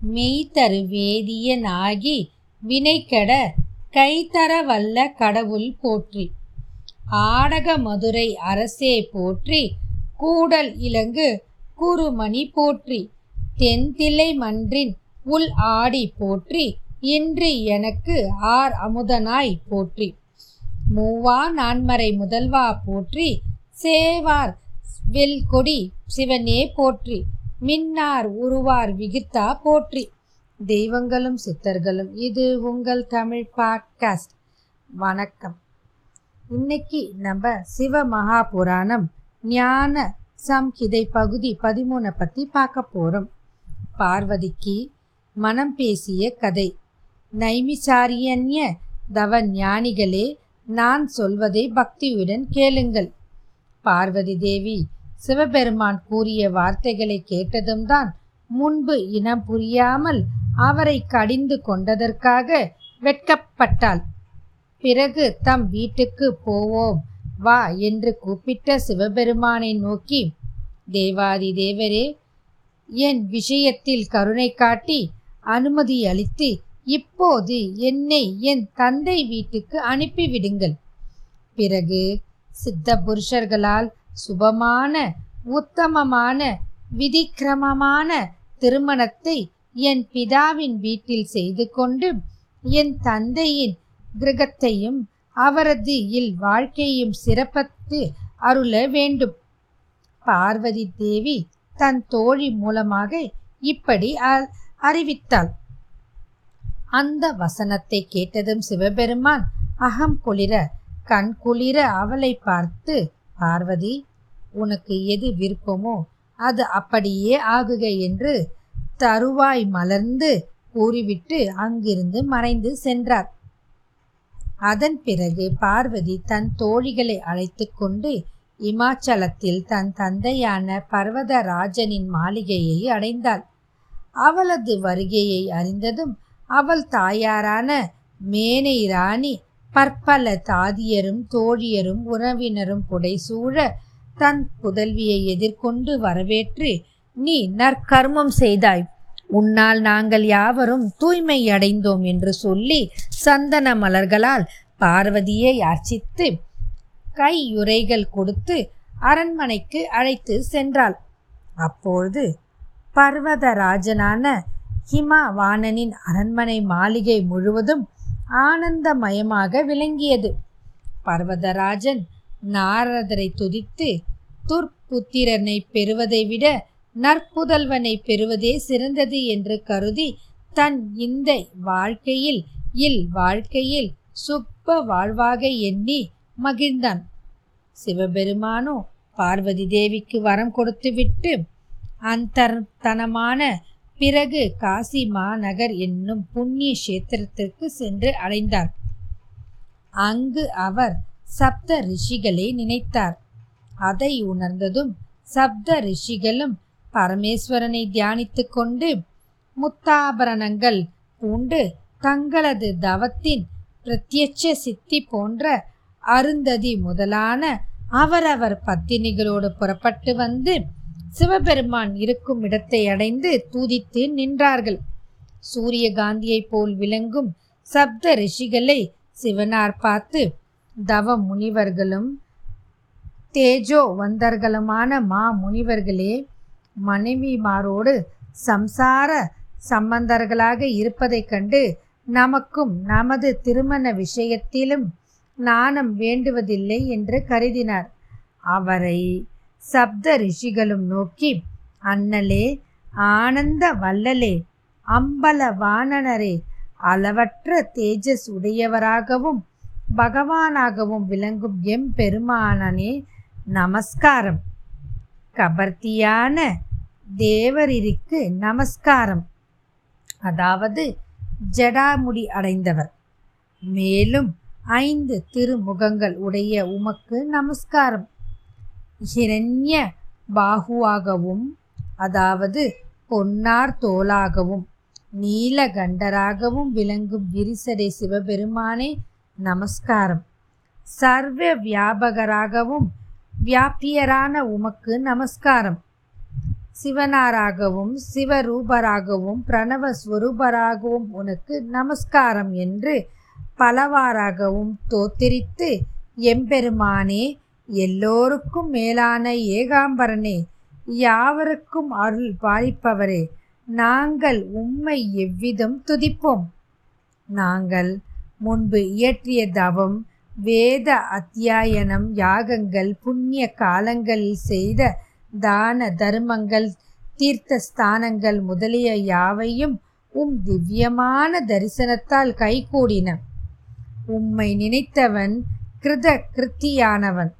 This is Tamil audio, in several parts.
மெய்தரு வேதியனாகி வினைக்கெட கைதர வல்ல கடவுள் போற்றி. ஆடக மதுரை அரசே போற்றி கூடல் இலங்கு குருமணி போற்றி. தென்தில்லை மன்றின் உள் ஆடி போற்றி இன்று எனக்கு ஆர் அமுதனாய் போற்றி. மூவா நான்மறை முதல்வா போற்றி சேவார் வெல்கொடி சிவனே போற்றி. மின்னார் உருவார் விகித்தா போற்றி. தெய்வங்களும் சித்தர்களும் இது உங்கள் தமிழ் பாட்காஸ்ட். வணக்கம். இன்னைக்கு நம்ம சிவ மகா புராணம் ஞான சம்ஹிதை பகுதி பதிமூணை பற்றி பார்க்க போகிறோம் பார்வதிக்கு மனம் பேசிய கதை. நைமிசாரியன்ய தவ ஞானிகளே நான் சொல்வதை பக்தியுடன் கேளுங்கள். பார்வதி தேவி சிவபெருமான் கூறிய வார்த்தைகளை கேட்டதும் தான் முன்பு இனம் புரியாமல் அவரை கடிந்து கொண்டதற்காக வெட்கப்பட்டாள். பிறகு தம் வீட்டுக்கு போவோம் வா என்று கூப்பிட்ட சிவபெருமானை நோக்கி தேவாதி தேவரே என் விஷயத்தில் கருணை காட்டி அனுமதி அளித்து இப்போது என்னை என் தந்தை வீட்டுக்கு அனுப்பிவிடுங்கள். பிறகு சித்த புருஷர்களால் சுபமான உத்தமமான விதிக்கிரமமான திருமணத்தை என் பிதாவின் வீட்டில் செய்து கொண்டு என் தந்தையின் கிரகத்தையும் அவரது இல் வாழ்க்கையும் சிறப்பத்து அருள வேண்டும். பார்வதி தேவி தன் தோழி மூலமாக இப்படி அறிவித்தாள். அந்த வசனத்தை கேட்டதும் சிவபெருமான் அகம் குளிர கண் குளிர அவளை பார்த்து பார்வதி உனக்கு எது விருப்பமோ அது அப்படியே ஆகுக என்று தருவாய் மலர்ந்து கூறிவிட்டு அங்கிருந்து மறைந்து சென்றார். அதன் பிறகு பார்வதி தன் தோழிகளை அழைத்து கொண்டு இமாச்சலத்தில் தன் தந்தையான பர்வதராஜனின் மாளிகையை அடைந்தாள். அவளது வருகையை அறிந்ததும் அவள் தாயாரான மேனை ராணி பற்பல தாதியரும் தோழியரும் உறவினரும் புடைசூழ தன் புதல்வியை எதிர்கொண்டு வரவேற்று நீ நற்கர்மம் செய்தாய். உன்னால் நாங்கள் யாவரும் தூய்மை அடைந்தோம் என்று சொல்லி சந்தன மலர்களால் பார்வதியை அர்ச்சித்து கையுறைகள் கொடுத்து அரண்மனைக்கு அழைத்து சென்றாள். அப்பொழுது பர்வதராஜனான ஹிமாவானனின் அரண்மனை மாளிகை முழுவதும் ஆனந்தமயமாக விளங்கியது. பர்வதராஜன் நாரதரை துதித்து துர்ப்புத்திரனை பெறுவதை விட நற்புதல்வனை பெறுவதே சிறந்தது என்று கருதி தன் இந்த வாழ்க்கையில் இல் வாழ்க்கையில் சுப்ப வாழ்வாக எண்ணி மகிழ்ந்தான். சிவபெருமானோ பார்வதி தேவிக்கு வரம் கொடுத்துவிட்டு அந்தர்த்தனமான பிறகு காசி மாநகர் என்னும் புண்ணிய கஷேத்திரத்திற்கு சென்று அடைந்தார். அங்கு அவர் சப்த ரிஷிகளை நினைத்தார். அதை உணர்ந்ததும் சப்த ரிஷிகளும் பரமேஸ்வரனை தியானித்து கொண்டு முத்தாபரணங்கள் பூண்டு தங்களது தவத்தின் பிரத்யட்ச சித்தி போன்ற அருந்ததி முதலான அவரவர் பத்தினிகளோடு புறப்பட்டு வந்து சிவபெருமான் இருக்கும் இடத்தை அடைந்து தூதித்து நின்றார்கள். சூரியகாந்தியைப் போல் விளங்கும் சப்த ரிஷிகளை சிவனார் பார்த்து தவ முனிவர்களும் தேஜோ வந்தர்களுமான மா முனிவர்களே மனைவிமாரோடு சம்சார சம்பந்தர்களாக இருப்பதைக் கண்டு நமக்கும் நமது திருமண விஷயத்திலும் நாணம் வேண்டுவதில்லை என்று கருதினார். அவரை சப்த ரிஷிகளும் நோக்கி அண்ணலே ஆனந்த வல்லலே அம்பல வானனரே அளவற்ற தேஜஸ் உடையவராகவும் பகவானாகவும் விளங்கும் எம் பெருமானனே நமஸ்காரம். கபர்த்தியான தேவரிற்கு நமஸ்காரம். அதாவது ஜடாமுடி அடைந்தவர். மேலும் ஐந்து திருமுகங்கள் உடைய உமக்கு நமஸ்காரம். ஹிரண்ய பாகுவாகவும் அதாவது பொன்னார் தோலாகவும் நீலகண்டராகவும் விளங்கும் விரிசடை சிவபெருமானே நமஸ்காரம். சர்வ வியாபகராகவும் வியாபியரான உமக்கு நமஸ்காரம். சிவனாராகவும் சிவரூபராகவும் பிரணவ ஸ்வரூபராகவும் உனக்கு நமஸ்காரம் என்று பலவாறாகவும் தோத்திரித்து எம்பெருமானே எல்லோருக்கும் மேலான ஏகாம்பரனே யாவருக்கும் அருள் பாலிப்பவரே நாங்கள் உம்மை எவ்விதம் துதிப்போம்? நாங்கள் முன்பு இயற்றிய தவம் வேத அத்தியாயனம் யாகங்கள் புண்ணிய காலங்களில் செய்த தான தர்மங்கள் தீர்த்த ஸ்தானங்கள் முதலிய யாவையும் உம் திவ்யமான தரிசனத்தால் கைகூடின. உம்மை நினைத்தவன் கிருத கிருத்தியானவன்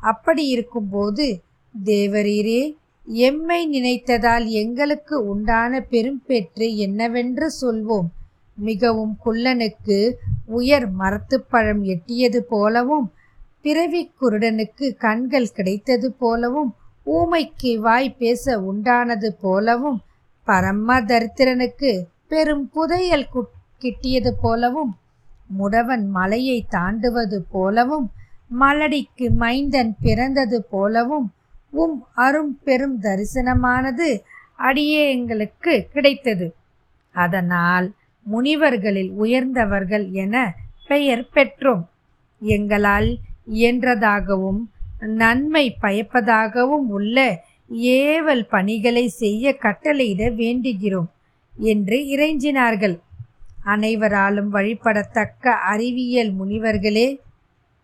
அப்படி இருக்கும்போது தேவரீரே எம்மை நினைத்ததால் எங்களுக்கு உண்டான பெரும்பெற்று என்னவென்று சொல்வோம். மிகவும் குள்ளனுக்கு உயர் மரத்துப்பழம் எட்டியது போலவும் பிறவி குருடனுக்கு கண்கள் கிடைத்தது போலவும் ஊமைக்கு வாய் பேச உண்டானது போலவும் பரம தரித்திரனுக்கு பெரும் புதையல் கிட்டியது போலவும் முடவன் மலையை தாண்டுவது போலவும் மலடிக்கு மைந்தன் பிறந்தது போலவும் உம் அரும் பெரும் தரிசனமானது அடியே எங்களுக்கு கிடைத்தது. அதனால் முனிவர்களில் உயர்ந்தவர்கள் என பெயர் பெற்றோம். எங்களால் இயன்றதாகவும் நன்மை பயப்பதாகவும் உள்ள ஏவல் பணிகளை செய்ய கட்டளையிட வேண்டுகிறோம் என்று இறைஞ்சினார்கள். அனைவராலும் வழிபடத்தக்க அறிவியல் முனிவர்களே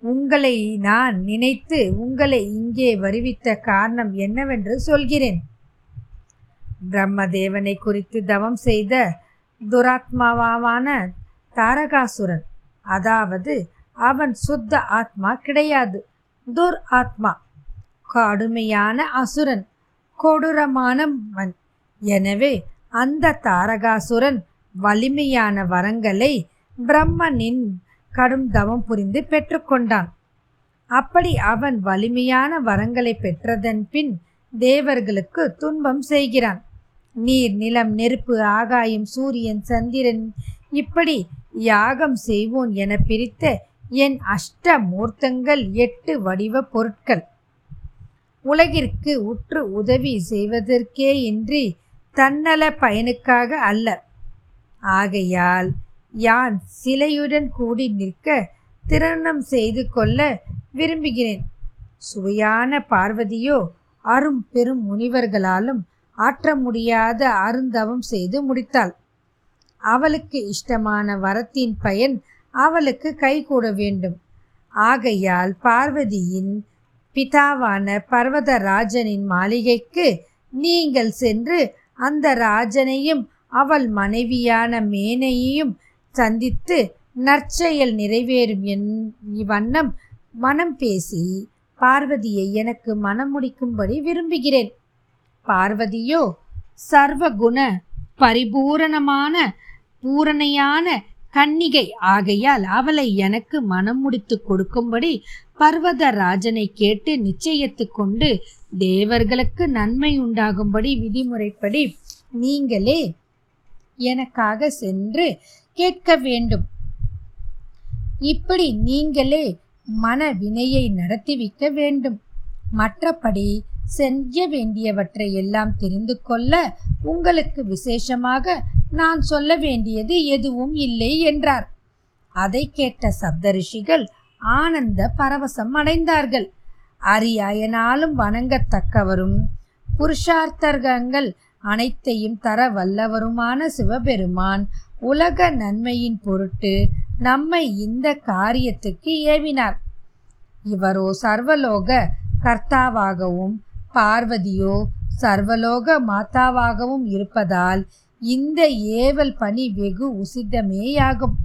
உங்களை நான் நினைத்து உங்களை இங்கே வருவித்த காரணம் என்னவென்று சொல்கிறேன். பிரம்மதேவனை குறித்து தவம் செய்த துராத்மாவான தாரகாசுரன் அதாவது அவன் சுத்த ஆத்மா கிடையாது துர் ஆத்மா கடுமையான அசுரன் கொடூரமானவன் எனவே அந்த தாரகாசுரன் வலிமையான வரங்களை பிரம்மனின் கடும் தவம் புரிந்து பெற்றுக்கொண்டான். அப்படி அவன் வலிமையான வரங்களை பெற்றதன் பின் தேவர்களுக்கு துன்பம் செய்கிறான். நீர் நிலம் நெருப்பு ஆகாயம் சூரியன் சந்திரன் இப்படி யாகம் செய்வோன் என பிரித்த என் அஷ்ட மூர்த்தங்கள் எட்டு வடிவ பொருட்கள். உலகிற்கு உற்று உதவி செய்வதற்கே இன்றி தன்னல பயனுக்காக அல்ல. ஆகையால் யான் சிலையுடன் கூடி நிற்க திருமணம் செய்து கொள்ள விரும்புகிறேன். சுவையான பார்வதியோ அரும் பெரும் முனிவர்களாலும் ஆற்ற முடியாத அருந்தவம் செய்து முடித்தாள். அவளுக்கு இஷ்டமான வரத்தின் பயன் அவளுக்கு கைகூட வேண்டும். ஆகையால் பார்வதியின் பிதாவான பர்வதராஜனின் மாளிகைக்கு நீங்கள் சென்று அந்த ராஜனையும் அவள் மனைவியான மேனையையும் சந்தித்து நற்செயல் நிறைவேறும் என் வண்ணம் மனம் பேசி பார்வதியை எனக்கு மனம் முடிக்கும்படி விரும்புகிறேன். பார்வதியோ சர்வகுண பரிபூரணமான பூரணையான கன்னிகை ஆகையால் அவளை எனக்கு மனம் முடித்து கொடுக்கும்படி பர்வதராஜனை கேட்டு நிச்சயித்து கொண்டு தேவர்களுக்கு நன்மை உண்டாகும்படி விதிமுறைப்படி நீங்களே எனக்காக சென்று கேட்க வேண்டும். இப்படி நீங்களே மன வினையை நடத்திவிக்க வேண்டும். மற்றபடி செய்ய வேண்டியவற்றை எல்லாம் தெரிந்து கொள்ள உங்களுக்கு விசேஷமாக நான் சொல்ல வேண்டியது எதுவும் இல்லை என்றார். அதை கேட்ட சப்தரிஷிகள் ஆனந்த பரவசம் அடைந்தார்கள். அரியாயனாலும் வணங்கத்தக்கவரும் புருஷார்த்தர்கள் அனைத்தையும் தர வல்லவருமான சிவபெருமான் உலக நன்மையின் பொருட்டு நம்மை இந்த காரியத்துக்கு ஏவினார். இவரோ சர்வலோக கர்த்தாவாகவும் பார்வதியோ சர்வலோக மாதாவாகவும் இருப்பதால் இந்த ஏவல் பணி வெகு உசிதமேயாகும்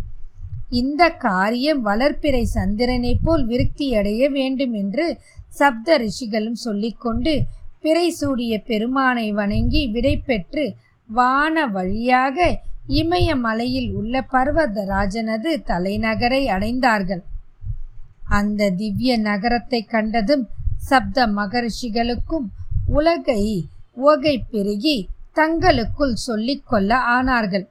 இந்த காரியம் வளர்ப்பிறை சந்திரனைப் போல் விருத்தியடைய வேண்டும் என்று சப்த ரிஷிகளும் சொல்லிக்கொண்டு பிறை சூடிய பெருமானை வணங்கி விடை பெற்று வான வழியாக இமயமலையில் உள்ள பர்வதராஜனது தலைநகரை அடைந்தார்கள். அந்த திவ்ய நகரத்தை கண்டதும் சப்த மகரிஷிகளுக்கும் உலகை உவகை பெருகி தங்களுக்குள் சொல்லிக்கொள்ள ஆனார்கள்.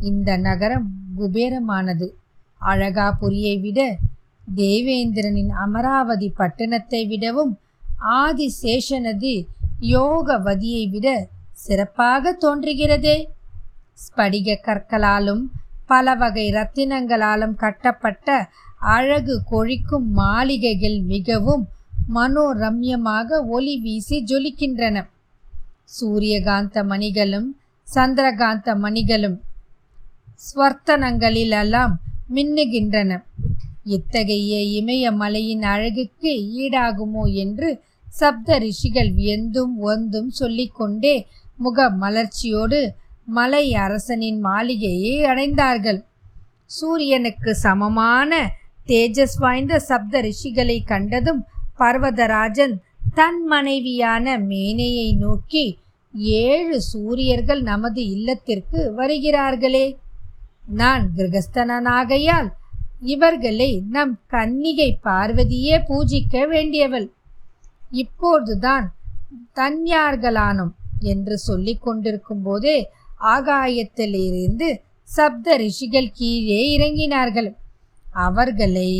இந்த நகரம் குபேரமானது. அழகாபுரியை விட தேவேந்திரனின் அமராவதி பட்டணத்தை விடவும் ஆதிசேஷனது யோகவதியை விட சிறப்பாக தோன்றுகிறதே. ஸ்படிக கற்களாலும் பல வகை ரத்தினங்களாலும் கட்டப்பட்ட அழகு கொழிக்கும் மாளிகைகள் மிகவும் மனோரம்யமாக ஒளி வீசி ஜொலிக்கின்றன. சூரியகாந்த மணிகளும் சந்திரகாந்த மணிகளும் ஸ்வர்த்தனங்களிலெல்லாம் மின்னுகின்றன. இத்தகைய இமயமலையின் அழகுக்கு ஈடாகுமோ என்று சப்த ரிஷிகள் வியந்தும் ஒந்தும் சொல்லிக்கொண்டே முக மலர்ச்சியோடு மலை அரசனின் மாளிகையை அடைந்தார்கள். சூரியனுக்கு சமமான தேஜஸ் வாய்ந்த சப்த ரிஷிகளை கண்டதும் பர்வதராஜன் தன் மனைவியான மேனையை நோக்கி ஏழு சூரியர்கள் நமது இல்லத்திற்கு வருகிறார்களே. நான் கிரகஸ்தனாகையால் இவர்களை நம் கன்னிகை பார்வதியே பூஜிக்க வேண்டியவள். இப்போதுதான் தன்யார்களானோம் என்று சொல்லிக் கொண்டிருக்கும் போதே ஆகாயத்திலிருந்து சப்த ரிஷிகள் கீழே இறங்கினார்கள். அவர்களை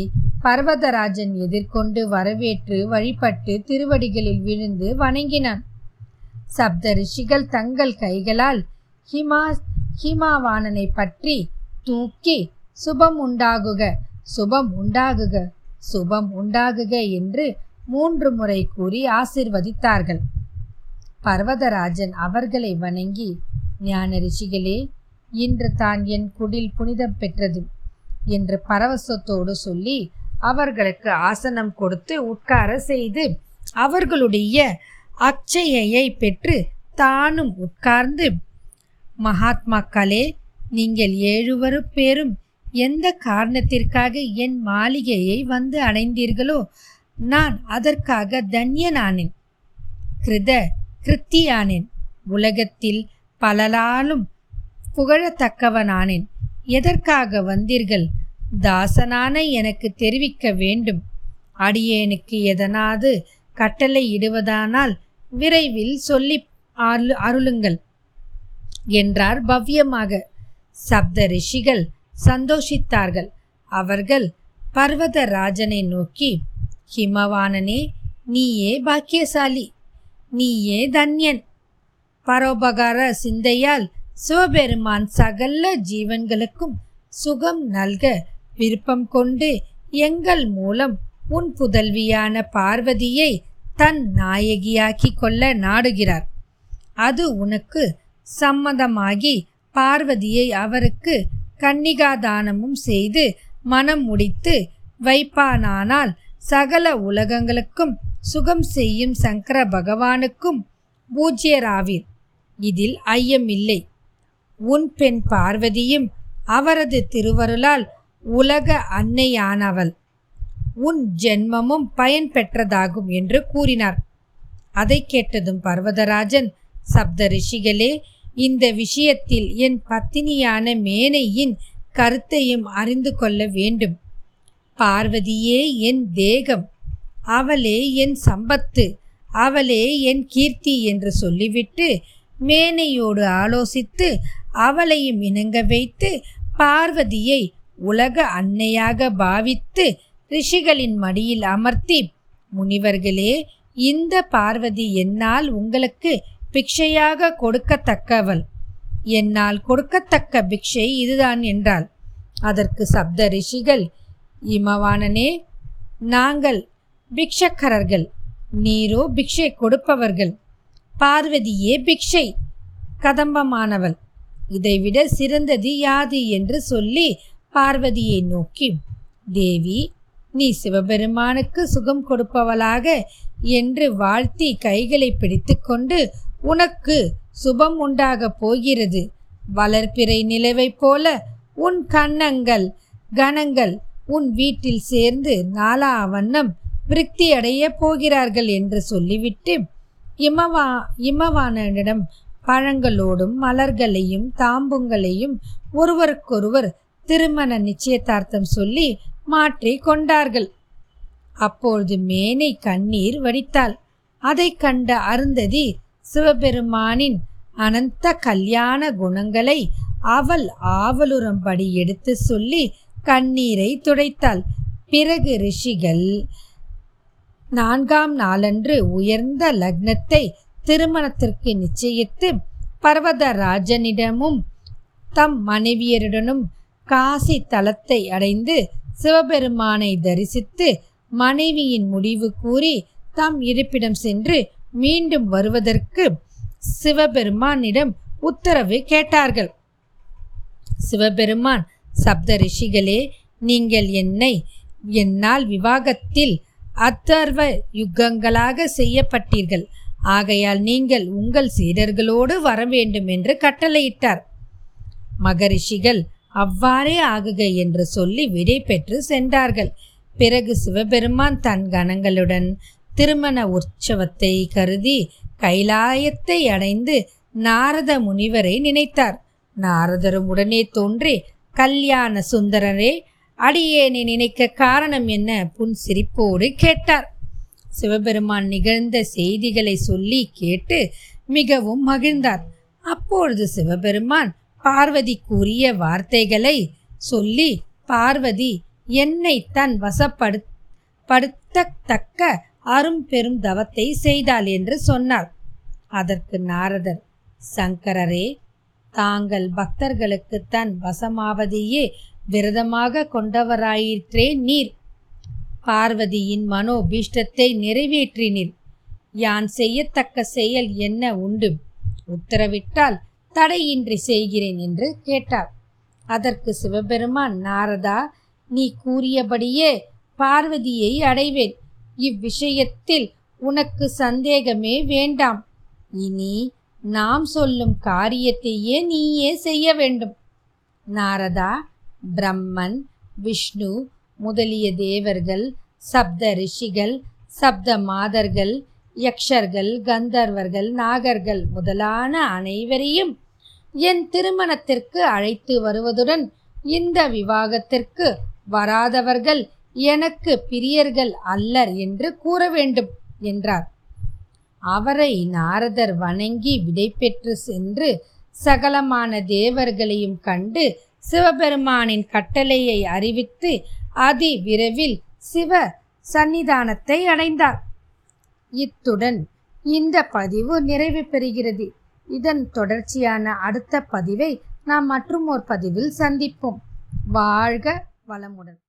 பர்வதராஜன் எதிர்கொண்டு வரவேற்று வழிபட்டு திருவடிகளில் விழுந்து வணங்கினான். சப்த ரிஷிகள் தங்கள் கைகளால் ஹிமா ஹிமாவானனை பற்றி தூக்கி சுபம் உண்டாகுக சுபம் உண்டாகுக சுபம் உண்டாகுக என்று மூன்று முறை கூறி ஆசிர்வதித்தார்கள். பர்வதராஜன் அவர்களை வணங்கி ஞான ரிஷிகளே இன்று தான் என் குடில் புனிதம் பெற்றது என்று பரவசத்தோடு சொல்லி அவர்களுக்கு ஆசனம் கொடுத்து உட்கார செய்து அவர்களுடைய அச்சையை பெற்று தானும் உட்கார்ந்து மகாத்மாக்களே நீங்கள் ஏழுவரு பேரும் எந்த காரணத்திற்காக என் மாளிகையை வந்து அடைந்தீர்களோ நான் அதற்காக தன்யனானேன் கிருத கிருத்தியானேன். உலகத்தில் பலலாலும் புகழத்தக்கவனானேன். எதற்காக வந்தீர்கள்? தாசனான எனக்கு தெரிவிக்க வேண்டும். அடியேனுக்கு எதனாது கட்டளை இடுவதானால் விரைவில் சொல்லி அருளு அருளுங்கள் என்றார் பவ்யமாக. சப்த ரிஷிகள் சந்தோஷித்தார்கள். அவர்கள் பர்வதராஜனை நோக்கி ஹிமவானனே நீயே பாக்கியசாலி. நீயே தன்யன். பரோபகார சிந்தையால் சிவபெருமான் சகல ஜீவன்களுக்கும் சுகம் நல்க விருப்பம் கொண்டு எங்கள் மூலம் உன் புதல்வியான பார்வதியை தன் நாயகியாக்கி கொள்ள நாடுகிறார். அது உனக்கு சம்மதமாகி பார்வதியை அவருக்கு கன்னிகாதானமும் செய்து மனம் முடித்து வைப்பானானால் சகல உலகங்களுக்கும் சுகம் செய்யும் சங்கர பகவானுக்கும் பூஜ்யராவீர். இதில் ஐயமில்லை உன் பெண் பார்வதியும் அவரது திருவருளால் உலக அன்னையானவள். உன் ஜென்மமும் பயன் பெற்றதாகும் என்று கூறினார். அதை கேட்டதும் பர்வதராஜன் சப்த ரிஷிகளே இந்த விஷயத்தில் என் பத்தினியான மேனையின் கருத்தையும் அறிந்து கொள்ள வேண்டும். பார்வதியே என் தேகம். அவளே என் சம்பத்து. அவளே என் கீர்த்தி என்று சொல்லிவிட்டு மேனையோடு ஆலோசித்து அவளையும் இணங்க வைத்து பார்வதியை உலக அன்னையாக பாவித்து ரிஷிகளின் மடியில் அமர்த்தி முனிவர்களே இந்த பார்வதி என்னால் உங்களுக்கு பிக்ஷையாக கொடுக்கத்தக்கவள். என்னால் கொடுக்கத்தக்க பிக்ஷை இதுதான் என்றாள். அதற்கு சப்த ரிஷிகள் இமவானனே நாங்கள் பிக்ஷக்கரர்கள். நீரோ பிக்ஷை கொடுப்பவர்கள். பார்வதியே பிக்ஷை. கதம்பமானவள் இதைவிட சிறந்தது யாது என்று சொல்லி பார்வதியை நோக்கி தேவி நீ சிவபெருமானுக்கு சுகம் கொடுப்பவளாக என்று வாழ்த்தி கைகளை பிடித்துக்கொண்டு உனக்கு சுபம் உண்டாகப் போகிறது. வளர்ப்பிறை நிலவைப் போல உன் கன்னங்கள் கணங்கள் உன் வீட்டில் சேர்ந்து நாலா வண்ணம் விருத்தியடைய போகிறார்கள் என்று சொல்லிவிட்டு இமவா இமவானனிடம் பழங்களோடும் மலர்களையும் தாம்புங்களையும் ஒருவருக்கொருவர் திருமண நிச்சயதார்த்தம் சொல்லி மாற்றி கொண்டார்கள். அப்பொழுது மேனை கண்ணீர் வடித்தாள். அதை கண்ட அருந்ததி சிவபெருமானின் அனந்த கல்யாண குணங்களை அவள் ஆவலுறம்படி எடுத்து சொல்லி கண்ணீரை துடைத்தாள். பிறகு ரிஷிகள் நான்காம் நாளன்று உயர்ந்த லக்னத்தை திருமணத்திற்கு நிச்சயித்து பர்வதராஜனிடமும் தம் மனைவியருடனும் காசி தலத்தை அடைந்து சிவபெருமானை தரிசித்து மனைவியின் முடிவு கூறி தம் இருப்பிடம் சென்று மீண்டும் வருவதற்கு சிவபெருமானிடம் உத்தரவு கேட்டார்கள். சிவபெருமான் சப்த ரிஷிகளே நீங்கள் என்னை என்னால் விவாகத்தில் அத்தர்வ யுகங்களாக செய்யப்பட்டீர்கள். ஆகையால் நீங்கள் உங்கள் சீடர்களோடு வர வேண்டும் என்று கட்டளையிட்டார். மகரிஷிகள் அவ்வாறே ஆகுக என்று சொல்லி விடை பெற்று சென்றார்கள். பிறகு சிவபெருமான் தன் கணங்களுடன் திருமண உற்சவத்தை கருதி கைலாயத்தை அடைந்து நாரத முனிவரை நினைத்தார். நாரதரும் உடனே தோன்றி கல்யாண சுந்தரரே அடியேனை நினைக்க காரணம் என்ன? புன் சிரிப்போடு கேட்டார். சிவபெருமான் நிகழ்ந்த செய்திகளை சொல்லி கேட்டு மிகவும் மகிழ்ந்தார். அப்பொழுது சிவபெருமான் பார்வதி கூறிய வார்த்தைகளை சொல்லி பார்வதி என்னை தன் வசப்படு படுத்தத்தக்க அரும் பெரும் தவத்தை செய்தாள் என்று சொன்னார். அதற்கு நாரதர் சங்கரரே தாங்கள் பக்தர்களுக்கு தன் வசமாவதையே விரதமாக கொண்டவராயிற்றே நீர். பார்வதியின் மனோபீஷ்டத்தை நிறைவேற்றினீர். யான் செய்யத்தக்க செயல் என்ன உண்டு? உத்தரவிட்டால் தடையின்றி செய்கிறேன் என்று கேட்டார் அதற்கு சிவபெருமான் நாரதா நீ கூறியபடியே பார்வதியை அடைவேன். இவ்விஷயத்தில் உனக்கு சந்தேகமே வேண்டாம். இனி நாம் சொல்லும் காரியத்தையே நீயே செய்ய வேண்டும். நாரதா பிரம்மன் விஷ்ணு முதலிய தேவர்கள் சப்த ரிஷிகள் சப்த மாதர்கள் யக்ஷர்கள் கந்தர்வர்கள் நாகர்கள் முதலான அனைவரையும் என் திருமணத்திற்கு அழைத்து வருவதுடன் இந்த விவாகத்திற்கு வராதவர்கள் எனக்கு பிரியர்கள் அல்லர் என்று கூற வேண்டும் என்றார். அவரை நாரதர் வணங்கி விடைபெற்று சென்று சகலமான தேவர்களையும் கண்டு சிவபெருமானின் கட்டளையை அறிவித்து அதி விரைவில் சிவ சந்நிதானத்தை அடைந்தார். இத்துடன் இந்த பதிவு நிறைவு பெறுகிறது. இதன் தொடர்ச்சியான அடுத்த பதிவை நாம் மற்றும் ஒரு பதிவில் சந்திப்போம். வாழ்க வளமுடன்.